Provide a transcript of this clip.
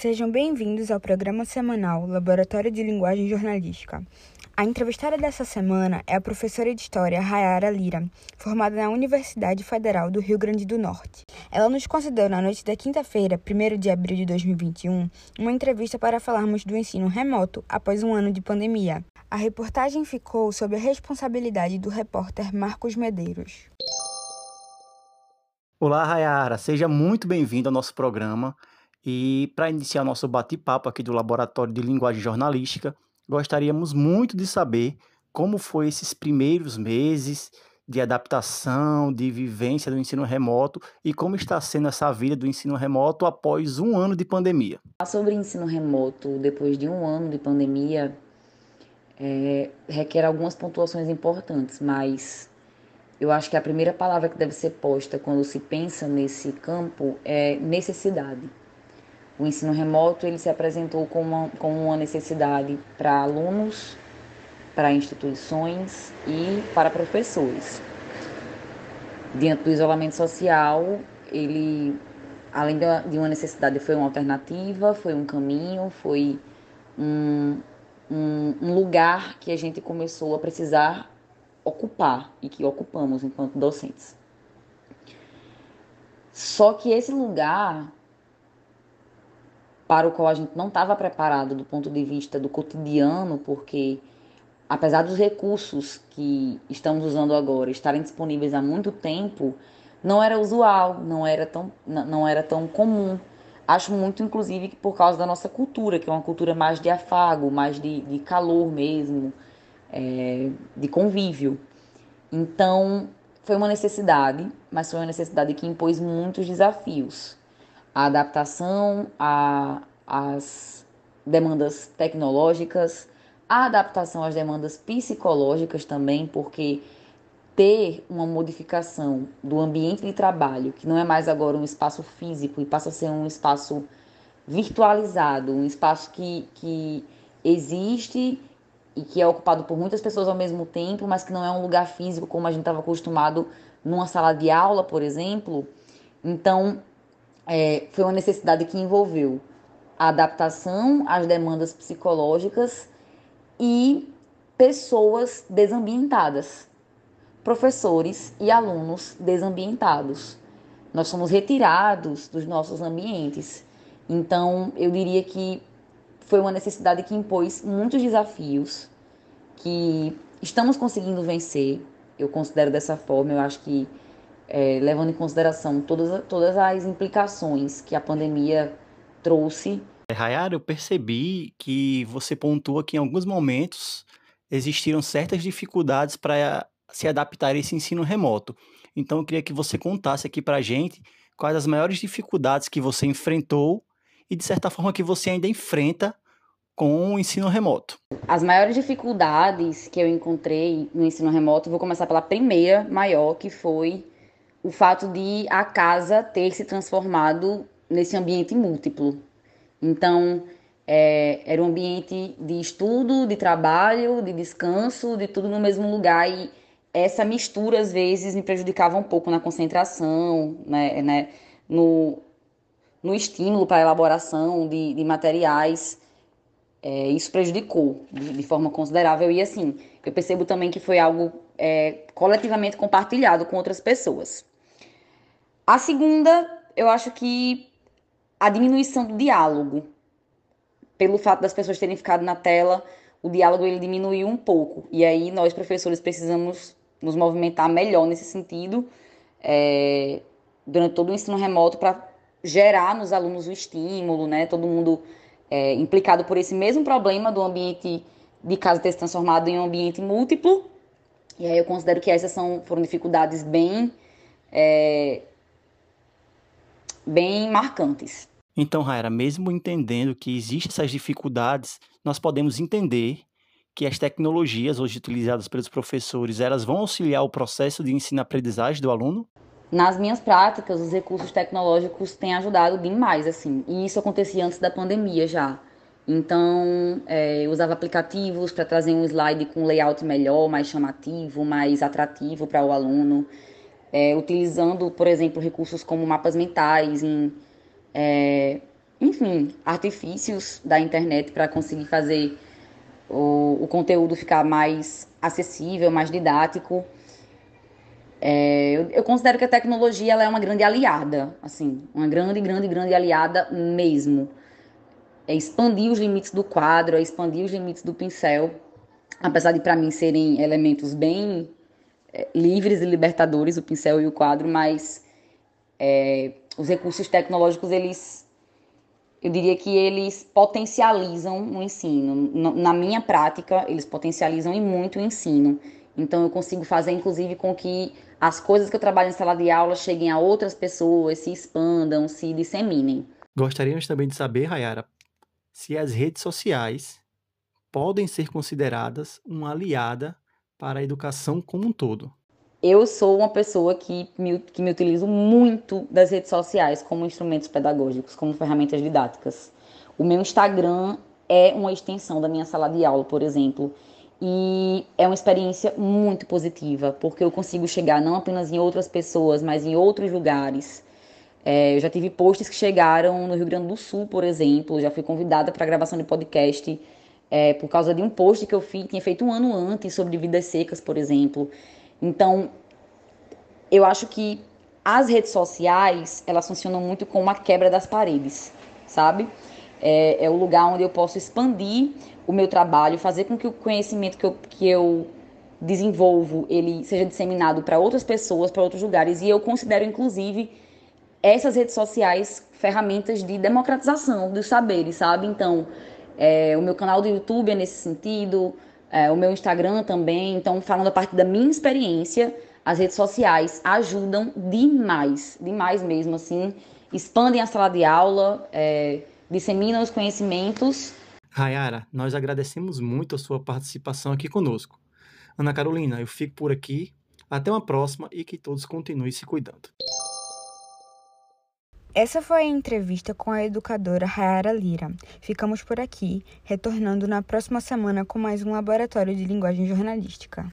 Sejam bem-vindos ao programa semanal Laboratório de Linguagem Jornalística. A entrevistada dessa semana é a professora de História Rayara Lira, formada na Universidade Federal do Rio Grande do Norte. Ela nos concedeu na noite da quinta-feira, 1 de abril de 2021, uma entrevista para falarmos do ensino remoto após um ano de pandemia. A reportagem ficou sob a responsabilidade do repórter Marcos Medeiros. Olá, Rayara, seja muito bem-vindo ao nosso programa. E para iniciar nosso bate-papo aqui do Laboratório de Linguagem Jornalística, gostaríamos muito de saber como foi esses primeiros meses de adaptação, de vivência do ensino remoto e como está sendo essa vida do ensino remoto após um ano de pandemia. Sobre ensino remoto, depois de um ano de pandemia, é, requer algumas pontuações importantes, mas eu acho que a primeira palavra que deve ser posta quando se pensa nesse campo é necessidade. O ensino remoto ele se apresentou como uma, como uma necessidade para alunos, para instituições e para professores. Diante do isolamento social, ele, além de uma necessidade, foi uma alternativa, foi um caminho, foi um, um, um lugar que a gente começou a precisar ocupar e que ocupamos enquanto docentes. Só que esse lugar para o qual a gente não estava preparado do ponto de vista do cotidiano, porque apesar dos recursos que estamos usando agora estarem disponíveis há muito tempo, não era usual, não era tão, não era tão comum. Acho muito, inclusive, que por causa da nossa cultura, que é uma cultura mais de afago, mais de, de calor mesmo, é, de convívio. Então, foi uma necessidade, mas foi uma necessidade que impôs muitos desafios a adaptação às demandas tecnológicas, a adaptação às demandas psicológicas também, porque ter uma modificação do ambiente de trabalho, que não é mais agora um espaço físico e passa a ser um espaço virtualizado, um espaço que, que existe e que é ocupado por muitas pessoas ao mesmo tempo, mas que não é um lugar físico como a gente estava acostumado numa sala de aula, por exemplo. Então, é, foi uma necessidade que envolveu a adaptação às demandas psicológicas e pessoas desambientadas, professores e alunos desambientados. Nós somos retirados dos nossos ambientes. Então, eu diria que foi uma necessidade que impôs muitos desafios que estamos conseguindo vencer. Eu considero dessa forma, eu acho que é, levando em consideração todas, todas as implicações que a pandemia trouxe. É, Rayara, eu percebi que você pontua que em alguns momentos existiram certas dificuldades para se adaptar a esse ensino remoto. Então eu queria que você contasse aqui para a gente quais as maiores dificuldades que você enfrentou e de certa forma que você ainda enfrenta com o ensino remoto. As maiores dificuldades que eu encontrei no ensino remoto, vou começar pela primeira maior, que foi o fato de a casa ter se transformado nesse ambiente múltiplo. Então, é, era um ambiente de estudo, de trabalho, de descanso, de tudo no mesmo lugar e essa mistura às vezes me prejudicava um pouco na concentração, né, né no, no estímulo para a elaboração de, de materiais. É, isso prejudicou de, de, forma considerável e assim eu percebo também que foi algo é, coletivamente compartilhado com outras pessoas. A segunda, eu acho que a diminuição do diálogo. Pelo fato das pessoas terem ficado na tela, o diálogo ele diminuiu um pouco. E aí nós, professores, precisamos nos movimentar melhor nesse sentido é, durante todo o ensino remoto para gerar nos alunos o estímulo, né? Todo mundo é, implicado por esse mesmo problema do ambiente de casa ter se transformado em um ambiente múltiplo. E aí eu considero que essas são, foram dificuldades bem é, bem marcantes. Então, Raira, mesmo entendendo que existem essas dificuldades, nós podemos entender que as tecnologias hoje utilizadas pelos professores, elas vão auxiliar o processo de ensino-aprendizagem do aluno? Nas minhas práticas, os recursos tecnológicos têm ajudado demais, assim. E isso acontecia antes da pandemia já. Então, é, eu usava aplicativos para trazer um slide com layout melhor, mais chamativo, mais atrativo para o aluno é, utilizando, por exemplo, recursos como mapas mentais, em, é, enfim, artifícios da internet para conseguir fazer o, o, conteúdo ficar mais acessível, mais didático. É, eu, eu, considero que a tecnologia ela é uma grande aliada, assim, uma grande, grande, grande aliada mesmo. É expandir os limites do quadro, é expandir os limites do pincel, apesar de para mim serem elementos bem é, livres e libertadores, o pincel e o quadro, mas é, os recursos tecnológicos eles eu diria que eles potencializam o ensino. Na minha prática, eles potencializam e muito o ensino. Então, eu consigo fazer, inclusive, com que as coisas que eu trabalho em sala de aula cheguem a outras pessoas, se expandam, se disseminem. Gostaríamos também de saber, Rayara, se as redes sociais podem ser consideradas uma aliada para a educação como um todo eu sou uma pessoa que me, que me utilizo muito das redes sociais como instrumentos pedagógicos, como ferramentas didáticas. O meu Instagram é uma extensão da minha sala de aula, por exemplo, e é uma experiência muito positiva, porque eu consigo chegar não apenas em outras pessoas, mas em outros lugares. É, eu já tive posts que chegaram no Rio Grande do Sul, por exemplo, já fui convidada para gravação de podcast é, por causa de um post que eu fiz, tinha feito um ano antes sobre vidas secas, por exemplo. Então, eu acho que as redes sociais, elas funcionam muito como uma quebra das paredes, sabe? É, é, o lugar onde eu posso expandir o meu trabalho, fazer com que o conhecimento que eu, que eu desenvolvo, ele seja disseminado para outras pessoas, para outros lugares. E eu considero, inclusive, essas redes sociais ferramentas de democratização dos saberes, sabe? Então, é, o meu canal do YouTube é nesse sentido, é, o meu Instagram também. Então, falando a partir da minha experiência, as redes sociais ajudam demais, demais mesmo, assim, expandem a sala de aula, é, disseminam os conhecimentos. Rayara, nós agradecemos muito a sua participação aqui conosco. Ana Carolina, eu fico por aqui. Até uma próxima e que todos continuem se cuidando. Essa foi a entrevista com a educadora Rayara Lira. Ficamos por aqui, retornando na próxima semana com mais um laboratório de linguagem jornalística.